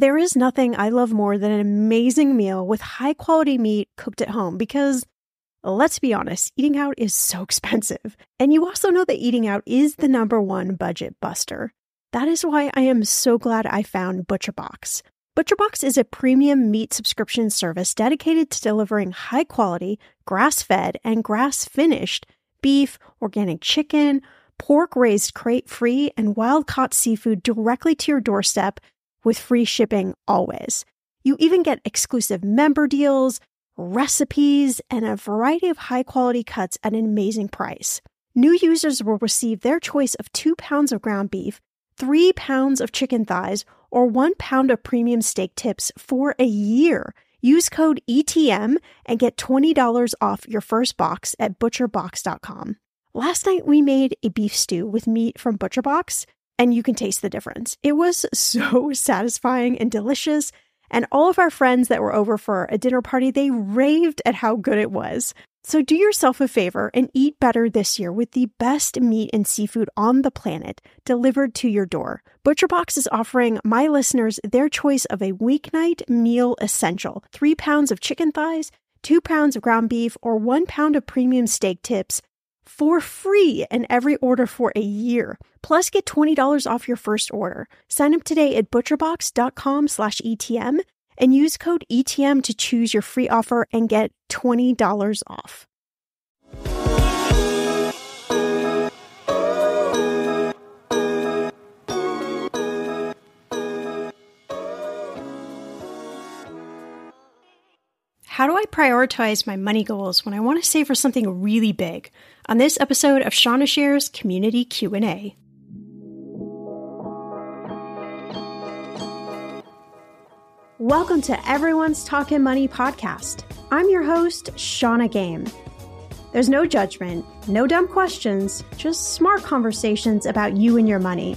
There is nothing I love more than an amazing meal with high quality meat cooked at home because, let's be honest, eating out is so expensive. And you also know that eating out is the number one budget buster. That is why I am so glad I found ButcherBox. ButcherBox is a premium meat subscription service dedicated to delivering high quality, grass fed, and grass finished beef, organic chicken, pork raised crate free, and wild caught seafood directly to your doorstep with free shipping always. You even get exclusive member deals, recipes, and a variety of high quality cuts at an amazing price. New users will receive their choice of two pounds of ground beef, three pounds of chicken thighs, or one pound of premium steak tips for a year. Use code ETM and get $20 off your first box at butcherbox.com. Last night we made a beef stew with meat from ButcherBox and you can taste the difference. It was so satisfying and delicious. And all of our friends that were over for a dinner party, they raved at how good it was. So do yourself a favor and eat better this year with the best meat and seafood on the planet delivered to your door. ButcherBox is offering my listeners their choice of a weeknight meal essential three pounds of chicken thighs, two pounds of ground beef, or one pound of premium steak tips for free in every order for a year. Plus, get $20 off your first order. Sign up today at butcherbox.com slash ETM and use code ETM to choose your free offer and get $20 off. How do I prioritize my money goals when I want to save for something really big? On this episode of Shannah Shares Community Q&A. Welcome to Everyone's Talking Money podcast. I'm your host, Shannah Game. There's no judgment, no dumb questions, just smart conversations about you and your money.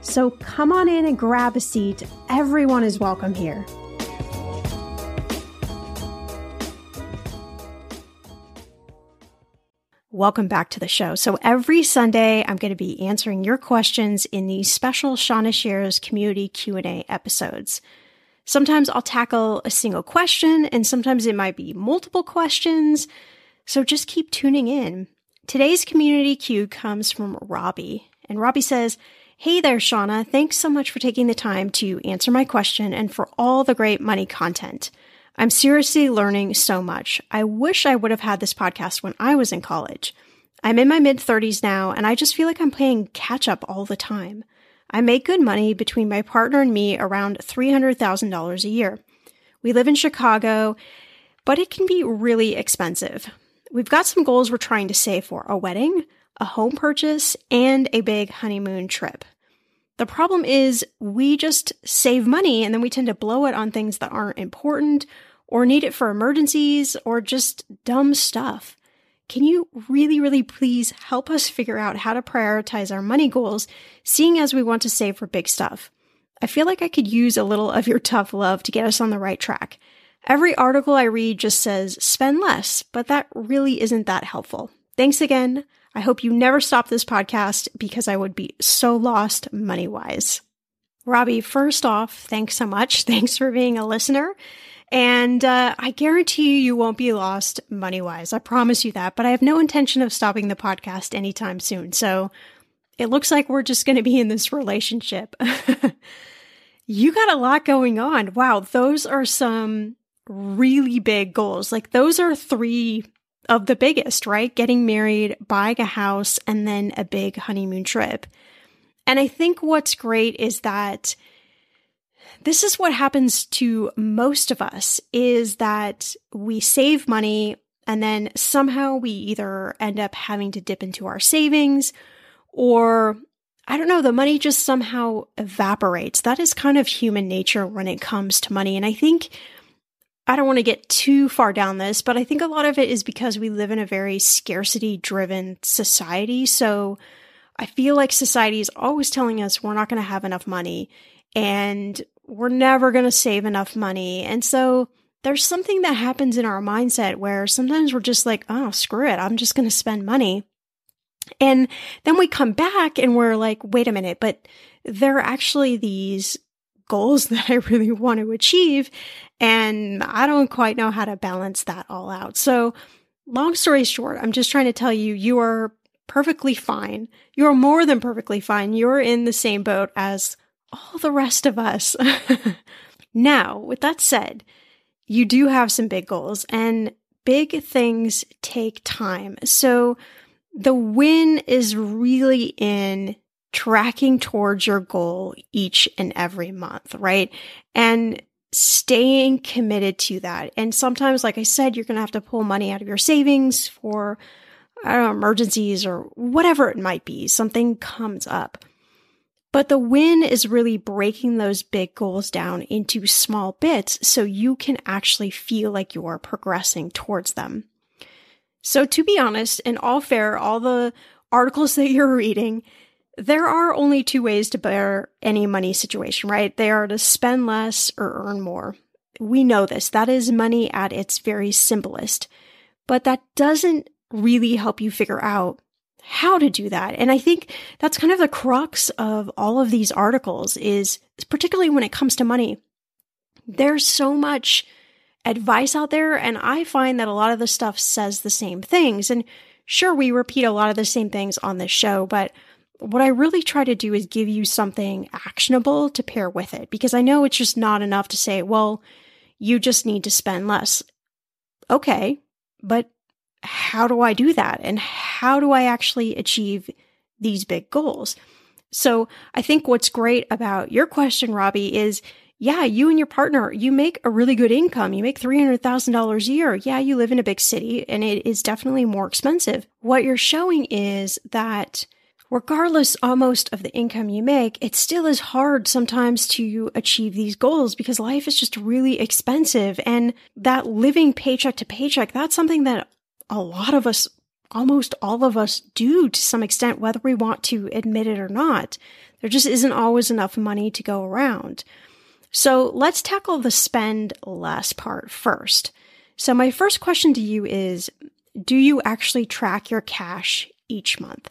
So come on in and grab a seat. Everyone is welcome here. Welcome back to the show. So every Sunday, I'm going to be answering your questions in these special Shannah Shares community Q&A episodes. Sometimes I'll tackle a single question and sometimes it might be multiple questions. So just keep tuning in. Today's community Q comes from Robbie and Robbie says, Hey there, Shannah. Thanks so much for taking the time to answer my question and for all the great money content. I'm seriously learning so much. I wish I would have had this podcast when I was in college. I'm in my mid 30s now, and I just feel like I'm playing catch up all the time. I make good money between my partner and me around $300,000 a year. We live in Chicago, but it can be really expensive. We've got some goals we're trying to save for a wedding, a home purchase, and a big honeymoon trip. The problem is we just save money and then we tend to blow it on things that aren't important or need it for emergencies or just dumb stuff. Can you really, really please help us figure out how to prioritize our money goals, seeing as we want to save for big stuff? I feel like I could use a little of your tough love to get us on the right track. Every article I read just says spend less, but that really isn't that helpful. Thanks again. I hope you never stop this podcast because I would be so lost money wise. Robbie, first off, thanks so much. Thanks for being a listener. And uh, I guarantee you, you won't be lost money wise. I promise you that. But I have no intention of stopping the podcast anytime soon. So it looks like we're just going to be in this relationship. you got a lot going on. Wow. Those are some really big goals. Like, those are three of the biggest, right? Getting married, buying a house, and then a big honeymoon trip. And I think what's great is that this is what happens to most of us is that we save money and then somehow we either end up having to dip into our savings or I don't know, the money just somehow evaporates. That is kind of human nature when it comes to money. And I think I don't want to get too far down this, but I think a lot of it is because we live in a very scarcity driven society. So I feel like society is always telling us we're not going to have enough money and we're never going to save enough money. And so there's something that happens in our mindset where sometimes we're just like, oh, screw it. I'm just going to spend money. And then we come back and we're like, wait a minute, but there are actually these goals that I really want to achieve. And I don't quite know how to balance that all out. So long story short, I'm just trying to tell you, you are perfectly fine. You're more than perfectly fine. You're in the same boat as all the rest of us. now, with that said, you do have some big goals and big things take time. So the win is really in tracking towards your goal each and every month, right? And staying committed to that. And sometimes, like I said, you're going to have to pull money out of your savings for know, emergencies or whatever it might be. Something comes up. But the win is really breaking those big goals down into small bits so you can actually feel like you're progressing towards them. So, to be honest, in all fair, all the articles that you're reading, there are only two ways to bear any money situation, right? They are to spend less or earn more. We know this. That is money at its very simplest. But that doesn't really help you figure out how to do that. And I think that's kind of the crux of all of these articles is particularly when it comes to money. There's so much advice out there and I find that a lot of the stuff says the same things. And sure we repeat a lot of the same things on this show, but what I really try to do is give you something actionable to pair with it because I know it's just not enough to say, well, you just need to spend less. Okay, but how do I do that? And how do I actually achieve these big goals? So I think what's great about your question, Robbie, is yeah, you and your partner, you make a really good income. You make $300,000 a year. Yeah, you live in a big city and it is definitely more expensive. What you're showing is that regardless almost of the income you make, it still is hard sometimes to achieve these goals because life is just really expensive. And that living paycheck to paycheck, that's something that a lot of us, almost all of us do to some extent, whether we want to admit it or not. There just isn't always enough money to go around. So let's tackle the spend less part first. So my first question to you is, do you actually track your cash each month?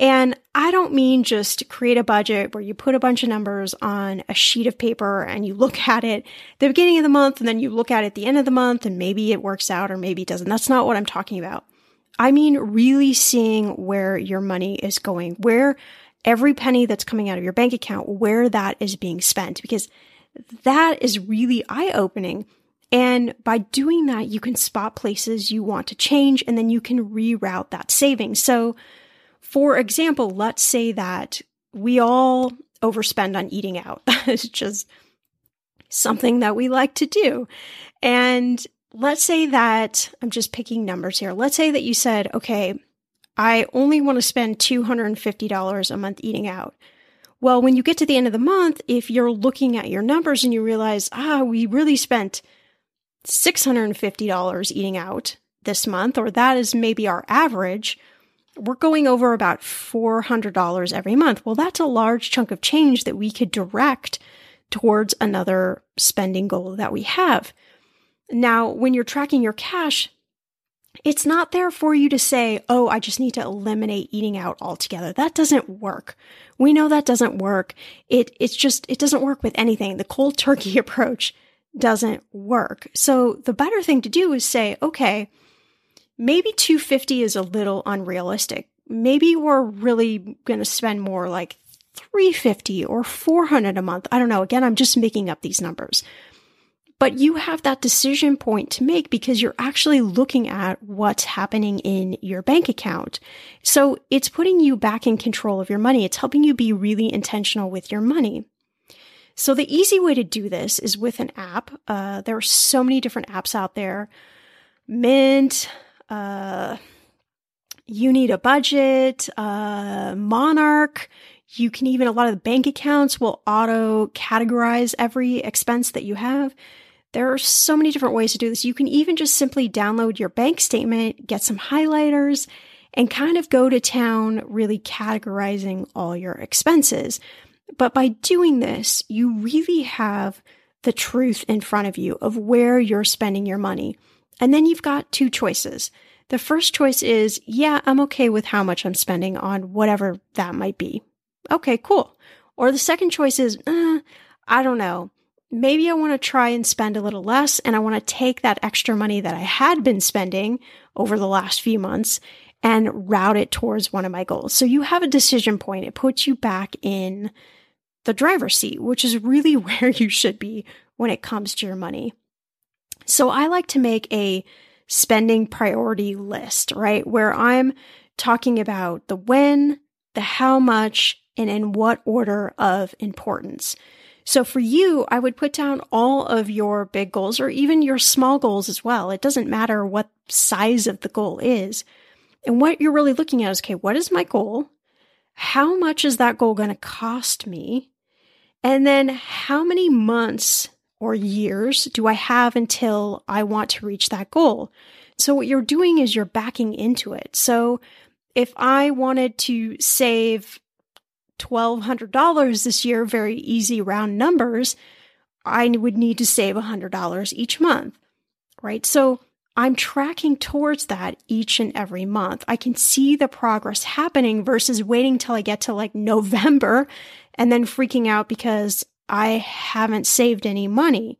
And I don't mean just create a budget where you put a bunch of numbers on a sheet of paper and you look at it the beginning of the month and then you look at it at the end of the month and maybe it works out or maybe it doesn't. That's not what I'm talking about. I mean, really seeing where your money is going, where every penny that's coming out of your bank account, where that is being spent, because that is really eye opening. And by doing that, you can spot places you want to change and then you can reroute that savings. So for example, let's say that we all overspend on eating out. it's just something that we like to do. And let's say that I'm just picking numbers here. Let's say that you said, okay, I only want to spend $250 a month eating out. Well, when you get to the end of the month, if you're looking at your numbers and you realize, ah, we really spent $650 eating out this month, or that is maybe our average, we're going over about $400 every month. Well, that's a large chunk of change that we could direct towards another spending goal that we have. Now, when you're tracking your cash, it's not there for you to say, oh, I just need to eliminate eating out altogether. That doesn't work. We know that doesn't work. It, it's just, it doesn't work with anything. The cold turkey approach doesn't work. So the better thing to do is say, okay, maybe 250 is a little unrealistic. Maybe we're really going to spend more like 350 or 400 a month. I don't know. Again, I'm just making up these numbers. But you have that decision point to make because you're actually looking at what's happening in your bank account. So it's putting you back in control of your money. It's helping you be really intentional with your money. So the easy way to do this is with an app. Uh, there are so many different apps out there. Mint, uh, you need a budget, uh, Monarch, You can even, a lot of the bank accounts will auto categorize every expense that you have. There are so many different ways to do this. You can even just simply download your bank statement, get some highlighters, and kind of go to town really categorizing all your expenses. But by doing this, you really have the truth in front of you of where you're spending your money. And then you've got two choices. The first choice is, yeah, I'm okay with how much I'm spending on whatever that might be. Okay, cool. Or the second choice is, uh, I don't know. Maybe I want to try and spend a little less and I want to take that extra money that I had been spending over the last few months and route it towards one of my goals. So you have a decision point. It puts you back in the driver's seat, which is really where you should be when it comes to your money. So I like to make a spending priority list, right? Where I'm talking about the when, the how much, and in what order of importance. So for you, I would put down all of your big goals or even your small goals as well. It doesn't matter what size of the goal is. And what you're really looking at is okay, what is my goal? How much is that goal going to cost me? And then how many months or years do I have until I want to reach that goal? So what you're doing is you're backing into it. So if I wanted to save $1,200 this year, very easy round numbers, I would need to save $100 each month, right? So I'm tracking towards that each and every month. I can see the progress happening versus waiting till I get to like November and then freaking out because I haven't saved any money.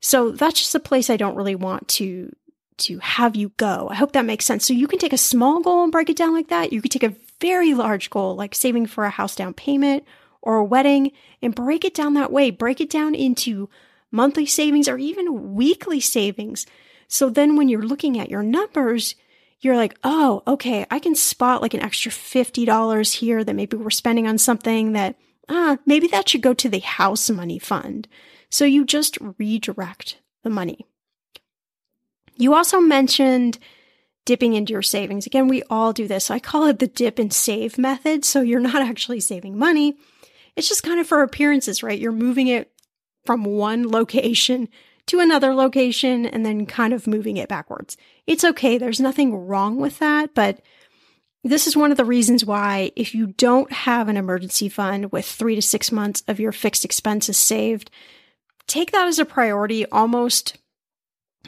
So that's just a place I don't really want to to have you go. I hope that makes sense. So you can take a small goal and break it down like that. You could take a very large goal like saving for a house down payment or a wedding and break it down that way. Break it down into monthly savings or even weekly savings. So then when you're looking at your numbers, you're like, oh, okay, I can spot like an extra $50 here that maybe we're spending on something that ah, maybe that should go to the house money fund. So you just redirect the money. You also mentioned dipping into your savings. Again, we all do this. I call it the dip and save method. So you're not actually saving money. It's just kind of for appearances, right? You're moving it from one location to another location and then kind of moving it backwards. It's okay. There's nothing wrong with that, but this is one of the reasons why, if you don't have an emergency fund with three to six months of your fixed expenses saved, take that as a priority almost.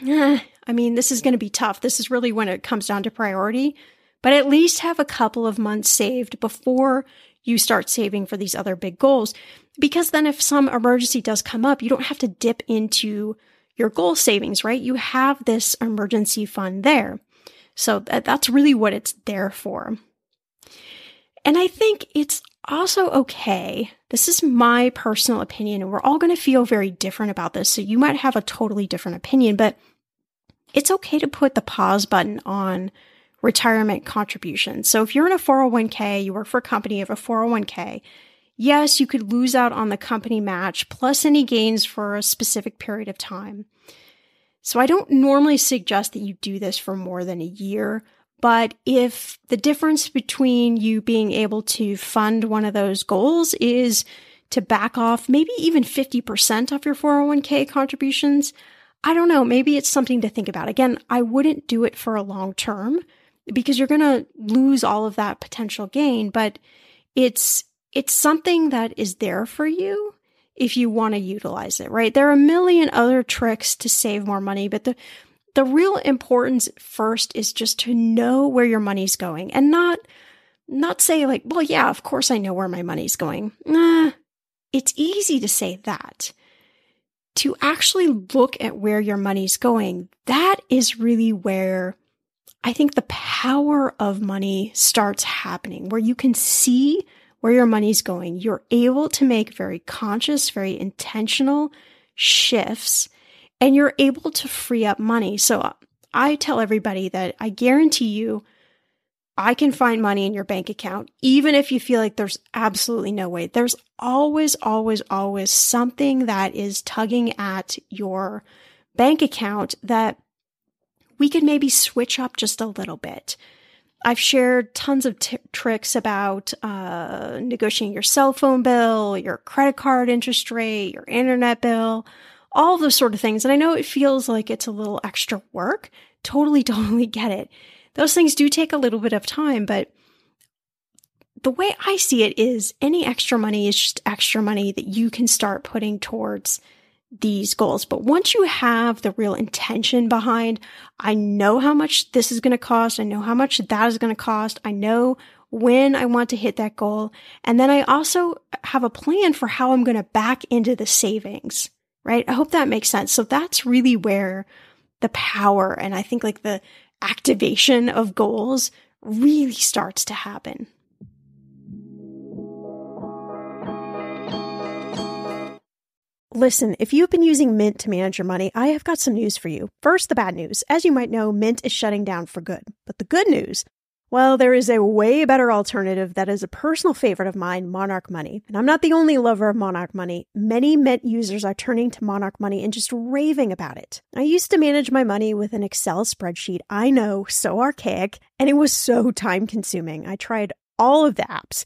Eh, I mean, this is going to be tough. This is really when it comes down to priority, but at least have a couple of months saved before you start saving for these other big goals. Because then, if some emergency does come up, you don't have to dip into your goal savings, right? You have this emergency fund there. So that, that's really what it's there for. And I think it's also okay. This is my personal opinion, and we're all going to feel very different about this. So you might have a totally different opinion, but it's okay to put the pause button on retirement contributions. So if you're in a 401k, you work for a company, have a 401k, yes, you could lose out on the company match plus any gains for a specific period of time. So I don't normally suggest that you do this for more than a year. But if the difference between you being able to fund one of those goals is to back off maybe even 50% of your 401k contributions, I don't know, maybe it's something to think about. Again, I wouldn't do it for a long term because you're going to lose all of that potential gain, but it's it's something that is there for you if you want to utilize it, right? There are a million other tricks to save more money, but the the real importance first is just to know where your money's going and not not say like, well, yeah, of course I know where my money's going. Nah, it's easy to say that. To actually look at where your money's going, that is really where I think the power of money starts happening, where you can see where your money's going. You're able to make very conscious, very intentional shifts, and you're able to free up money. So uh, I tell everybody that I guarantee you, I can find money in your bank account, even if you feel like there's absolutely no way. There's always, always, always something that is tugging at your bank account that we could maybe switch up just a little bit. I've shared tons of t- tricks about uh, negotiating your cell phone bill, your credit card interest rate, your internet bill, all those sort of things. And I know it feels like it's a little extra work. Totally, totally get it. Those things do take a little bit of time, but the way I see it is any extra money is just extra money that you can start putting towards these goals. But once you have the real intention behind, I know how much this is going to cost. I know how much that is going to cost. I know when I want to hit that goal. And then I also have a plan for how I'm going to back into the savings, right? I hope that makes sense. So that's really where the power and I think like the activation of goals really starts to happen. Listen, if you've been using Mint to manage your money, I have got some news for you. First, the bad news. As you might know, Mint is shutting down for good. But the good news, well, there is a way better alternative that is a personal favorite of mine, Monarch Money. And I'm not the only lover of Monarch Money. Many Mint users are turning to Monarch Money and just raving about it. I used to manage my money with an Excel spreadsheet. I know, so archaic, and it was so time consuming. I tried all of the apps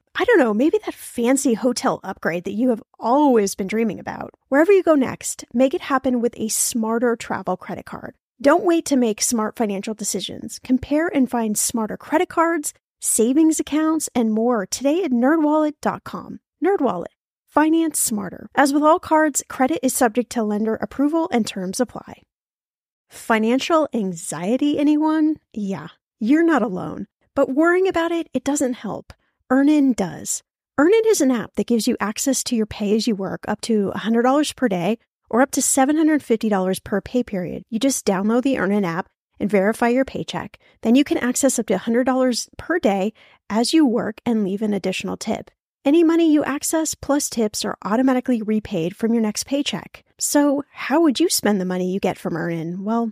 I don't know, maybe that fancy hotel upgrade that you have always been dreaming about. Wherever you go next, make it happen with a smarter travel credit card. Don't wait to make smart financial decisions. Compare and find smarter credit cards, savings accounts, and more today at nerdwallet.com. Nerdwallet. Finance smarter. As with all cards, credit is subject to lender approval and terms apply. Financial anxiety, anyone? Yeah, you're not alone. But worrying about it, it doesn't help. Earnin does. Earnin is an app that gives you access to your pay as you work up to $100 per day or up to $750 per pay period. You just download the Earnin app and verify your paycheck. Then you can access up to $100 per day as you work and leave an additional tip. Any money you access plus tips are automatically repaid from your next paycheck. So, how would you spend the money you get from Earnin? Well,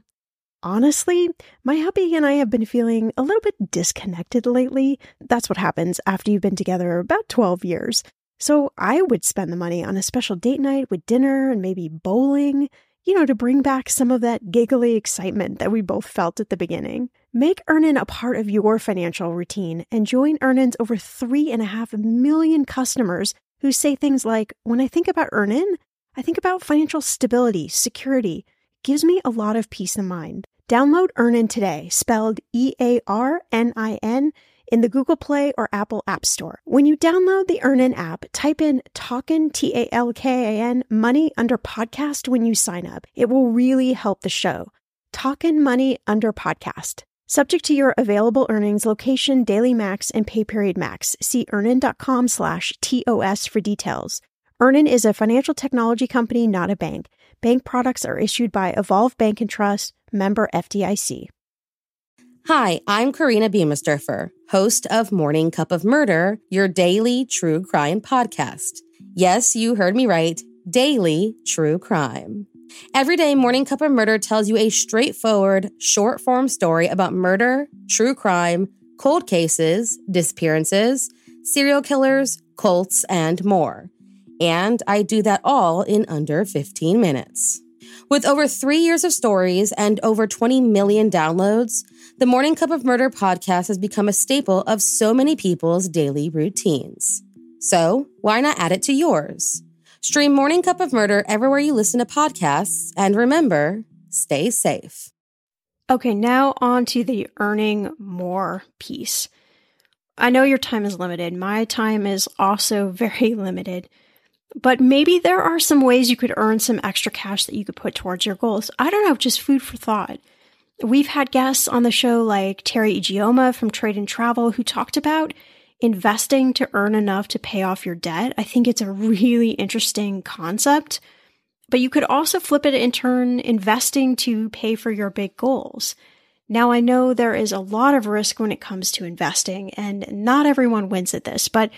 Honestly, my hubby and I have been feeling a little bit disconnected lately. That's what happens after you've been together about 12 years. So I would spend the money on a special date night with dinner and maybe bowling, you know, to bring back some of that giggly excitement that we both felt at the beginning. Make Earnin a part of your financial routine and join Earnin's over three and a half million customers who say things like, when I think about Earnin, I think about financial stability, security, gives me a lot of peace of mind. Download Earnin today, spelled E A R N I N, in the Google Play or Apple App Store. When you download the Earnin app, type in Talkin, T A L K A N, money under podcast when you sign up. It will really help the show. Talkin' Money under podcast. Subject to your available earnings, location, daily max, and pay period max. See earnin.com slash TOS for details. Earnin is a financial technology company, not a bank. Bank products are issued by Evolve Bank and Trust, member FDIC. Hi, I'm Korina Biemesderfer, host of Morning Cup of Murder, your daily true crime podcast. Yes, you heard me right. Daily true crime. Every day, Morning Cup of Murder tells you a straightforward, short form story about murder, true crime, cold cases, disappearances, serial killers, cults, and more. And I do that all in under 15 minutes. With over three years of stories and over 20 million downloads, the Morning Cup of Murder podcast has become a staple of so many people's daily routines. So, why not add it to yours? Stream Morning Cup of Murder everywhere you listen to podcasts, and remember, stay safe. Okay, now on to the earning more piece. I know your time is limited. My time is also very limited. But maybe there are some ways you could earn some extra cash that you could put towards your goals. I don't know, just food for thought. We've had guests on the show like Teri Ijeoma from Trade and Travel who talked about investing to earn enough to pay off your debt. I think it's a really interesting concept. But you could also flip it and turn investing to pay for your big goals. Now, I know there is a lot of risk when it comes to investing, and not everyone wins at this, but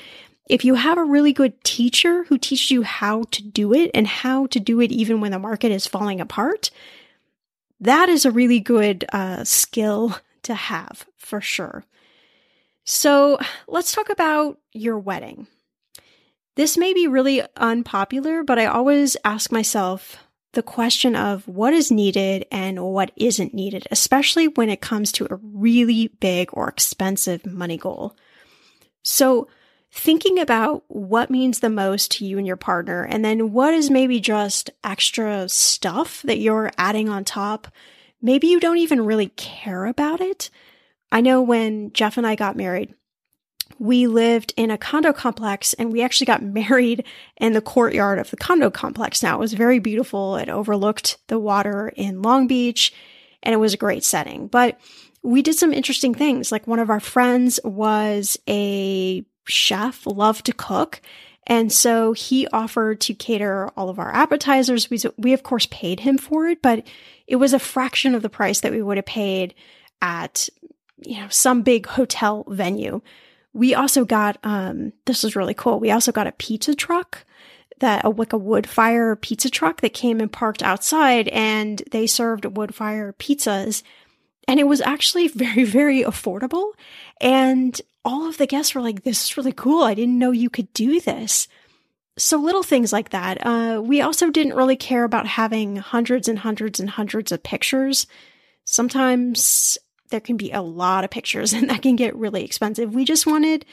if you have a really good teacher who teaches you how to do it and how to do it even when the market is falling apart, that is a really good uh, skill to have for sure. So let's talk about your wedding. This may be really unpopular, but I always ask myself the question of what is needed and what isn't needed, especially when it comes to a really big or expensive money goal. So, thinking about what means the most to you and your partner, and then what is maybe just extra stuff that you're adding on top. Maybe you don't even really care about it, I know when Jeff and I got married, we lived in a condo complex and we actually got married in the courtyard of the condo complex. Now it was very beautiful. It overlooked the water in Long Beach and it was a great setting. But we did some interesting things. Like one of our friends was a chef, loved to cook. And so he offered to cater all of our appetizers. We, we of course paid him for it, but it was a fraction of the price that we would have paid at you know, some big hotel venue. We also got, um, this was really cool. We also got a pizza truck that, a, like a wood fire pizza truck that came and parked outside and they served wood fire pizzas. And it was actually very, very affordable. And all of the guests were like, this is really cool. I didn't know you could do this. So little things like that. Uh, we also didn't really care about having hundreds and hundreds and hundreds of pictures. Sometimes there can be a lot of pictures and that can get really expensive. We just wanted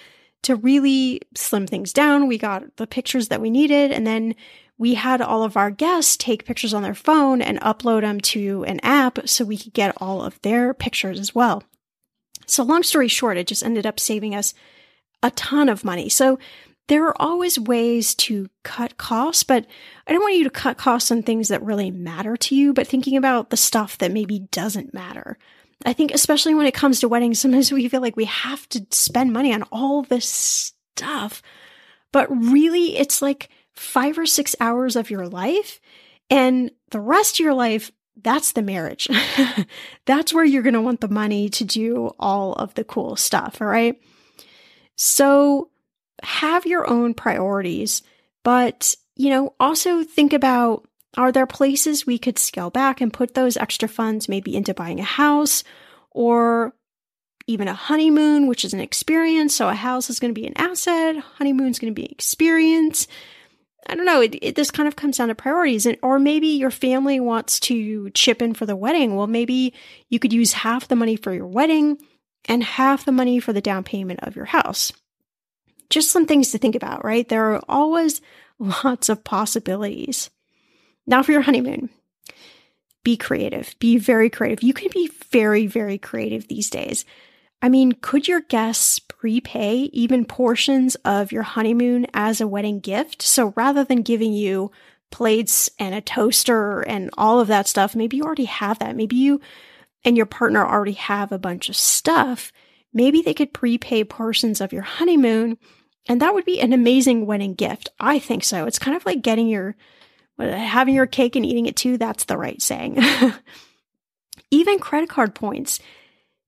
to really slim things down. We got the pictures that we needed and then we had all of our guests take pictures on their phone and upload them to an app so we could get all of their pictures as well. So long story short, it just ended up saving us a ton of money. So there are always ways to cut costs, but I don't want you to cut costs on things that really matter to you, but thinking about the stuff that maybe doesn't matter. I think, especially when it comes to weddings, sometimes we feel like we have to spend money on all this stuff. But really, it's like five or six hours of your life. And the rest of your life, that's the marriage. that's where you're going to want the money to do all of the cool stuff. All right. So have your own priorities, but, you know, also think about are there places we could scale back and put those extra funds maybe into buying a house or even a honeymoon, which is an experience? So a house is going to be an asset, honeymoon's going to be an experience. I don't know. It, it, this kind of comes down to priorities. And, or maybe your family wants to chip in for the wedding. Well, maybe you could use half the money for your wedding and half the money for the down payment of your house. Just some things to think about, right? There are always lots of possibilities. Now for your honeymoon. Be creative. Be very creative. You can be very, very creative these days. I mean, could your guests prepay even portions of your honeymoon as a wedding gift? So rather than giving you plates and a toaster and all of that stuff, maybe you already have that. Maybe you and your partner already have a bunch of stuff, maybe they could prepay portions of your honeymoon and that would be an amazing wedding gift. I think so. It's kind of like getting your, having your cake and eating it too. That's the right saying. Even credit card points,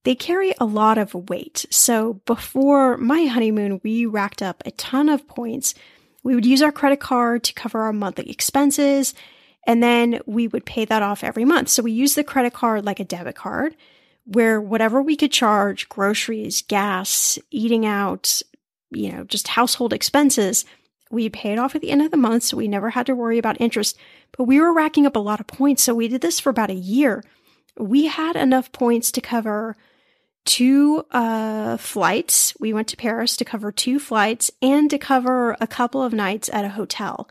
they carry a lot of weight. So before my honeymoon, we racked up a ton of points. We would use our credit card to cover our monthly expenses, and then we would pay that off every month. So we use the credit card like a debit card, where whatever we could charge groceries, gas, eating out, you know, just household expenses. We paid off at the end of the month, so we never had to worry about interest. But we were racking up a lot of points, so we did this for about a year. We had enough points to cover two uh, flights. We went to Paris to cover two flights and to cover a couple of nights at a hotel.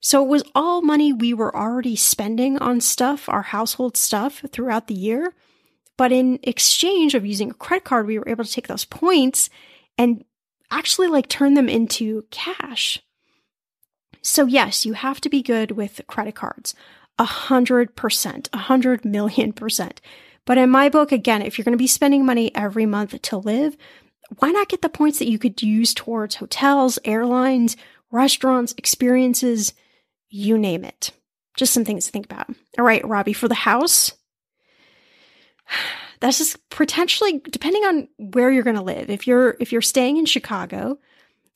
So it was all money we were already spending on stuff, our household stuff throughout the year. But in exchange of using a credit card, we were able to take those points and actually like turn them into cash. So yes, you have to be good with credit cards. A hundred percent, a hundred million percent. But in my book, again, if you're going to be spending money every month to live, why not get the points that you could use towards hotels, airlines, restaurants, experiences, you name it. Just some things to think about. All right, Robbie, for the house, that's just potentially depending on where you're going to live. If you're if you're staying in Chicago,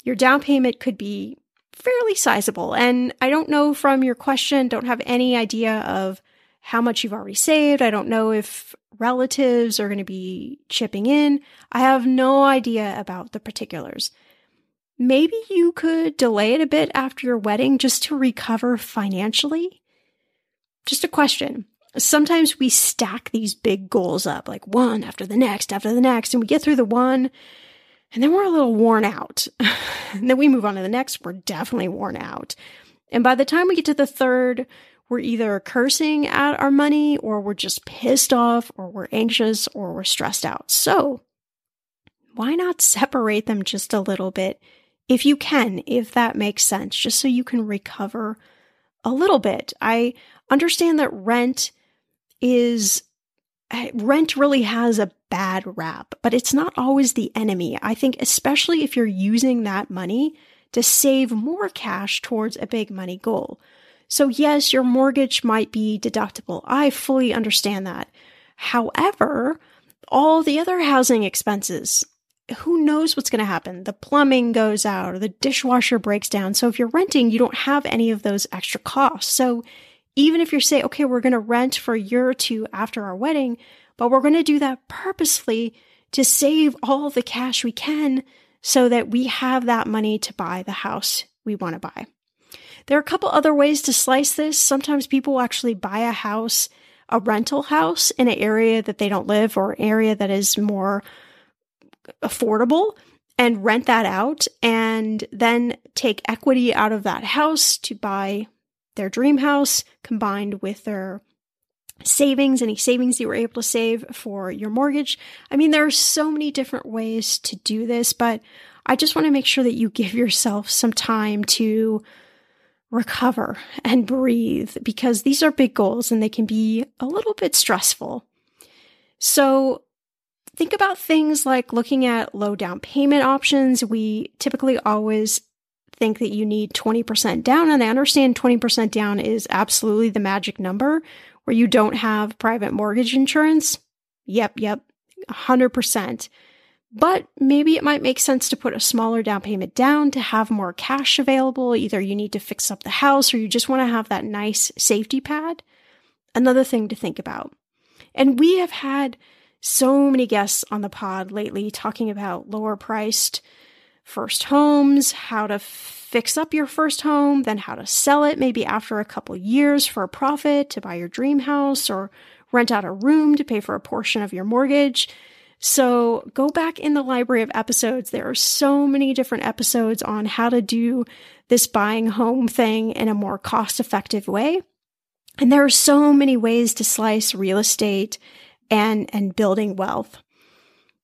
your down payment could be fairly sizable. And I don't know from your question, don't have any idea of how much you've already saved. I don't know if relatives are going to be chipping in. I have no idea about the particulars. Maybe you could delay it a bit after your wedding just to recover financially. Just a question sometimes we stack these big goals up, like one after the next, after the next, and we get through the one, and then we're a little worn out. and then we move on to the next, we're definitely worn out. And by the time we get to the third, we're either cursing at our money, or we're just pissed off, or we're anxious, or we're stressed out. So, why not separate them just a little bit if you can, if that makes sense, just so you can recover a little bit? I understand that rent is eh, rent really has a bad rap, but it's not always the enemy. I think, especially if you're using that money to save more cash towards a big money goal. So, yes, your mortgage might be deductible. I fully understand that. However, all the other housing expenses, who knows what's going to happen? The plumbing goes out or the dishwasher breaks down. So, if you're renting, you don't have any of those extra costs. So, even if you're saying, okay, we're going to rent for a year or two after our wedding, but we're going to do that purposely to save all the cash we can so that we have that money to buy the house we want to buy. There are a couple other ways to slice this. Sometimes people actually buy a house, a rental house in an area that they don't live or area that is more affordable and rent that out and then take equity out of that house to buy their dream house combined with their savings, any savings you were able to save for your mortgage. I mean, there are so many different ways to do this, but I just want to make sure that you give yourself some time to recover and breathe because these are big goals and they can be a little bit stressful. So, think about things like looking at low down payment options. We typically always think that you need 20% down. And I understand 20% down is absolutely the magic number where you don't have private mortgage insurance. Yep, yep, 100%. But maybe it might make sense to put a smaller down payment down to have more cash available. Either you need to fix up the house or you just want to have that nice safety pad. Another thing to think about. And we have had so many guests on the pod lately talking about lower priced first homes, how to fix up your first home, then how to sell it maybe after a couple years for a profit to buy your dream house or rent out a room to pay for a portion of your mortgage. So go back in the library of episodes. There are so many different episodes on how to do this buying home thing in a more cost effective way. And there are so many ways to slice real estate and, and building wealth.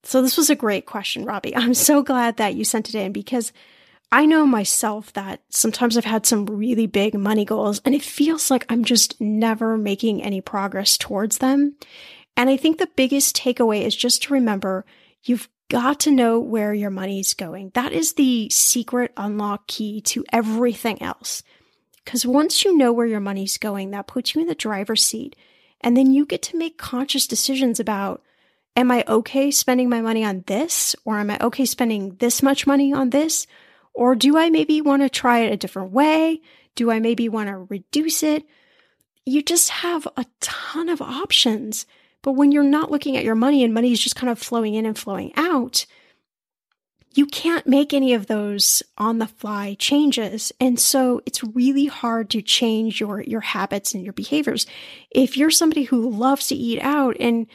So this was a great question, Robbie. I'm so glad that you sent it in because I know myself that sometimes I've had some really big money goals and it feels like I'm just never making any progress towards them. And I think the biggest takeaway is just to remember you've got to know where your money's going. That is the secret unlock key to everything else. Because once you know where your money's going, that puts you in the driver's seat. And then you get to make conscious decisions about am I okay spending my money on this? Or am I okay spending this much money on this? Or do I maybe want to try it a different way? Do I maybe want to reduce it? You just have a ton of options. But when you're not looking at your money and money is just kind of flowing in and flowing out, you can't make any of those on the fly changes. And so it's really hard to change your, your habits and your behaviors. If you're somebody who loves to eat out and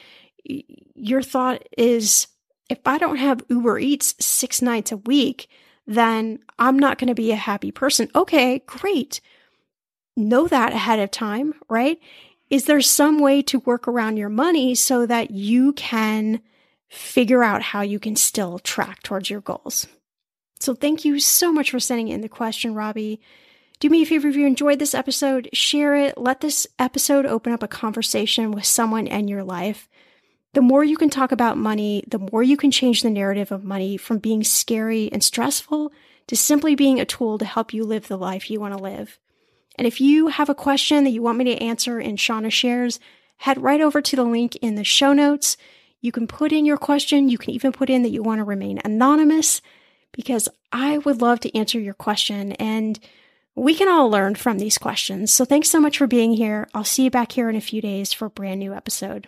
your thought is, if I don't have Uber Eats six nights a week, then I'm not going to be a happy person. Okay, great. Know that ahead of time, right? Is there some way to work around your money so that you can figure out how you can still track towards your goals? So, thank you so much for sending in the question, Robbie. Do me a favor if you enjoyed this episode, share it. Let this episode open up a conversation with someone in your life the more you can talk about money, the more you can change the narrative of money from being scary and stressful to simply being a tool to help you live the life you want to live. And if you have a question that you want me to answer in Shannah Shares, head right over to the link in the show notes. You can put in your question. You can even put in that you want to remain anonymous because I would love to answer your question and we can all learn from these questions. So thanks so much for being here. I'll see you back here in a few days for a brand new episode.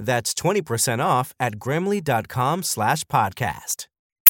That's 20% off at grammarly.com slash podcast.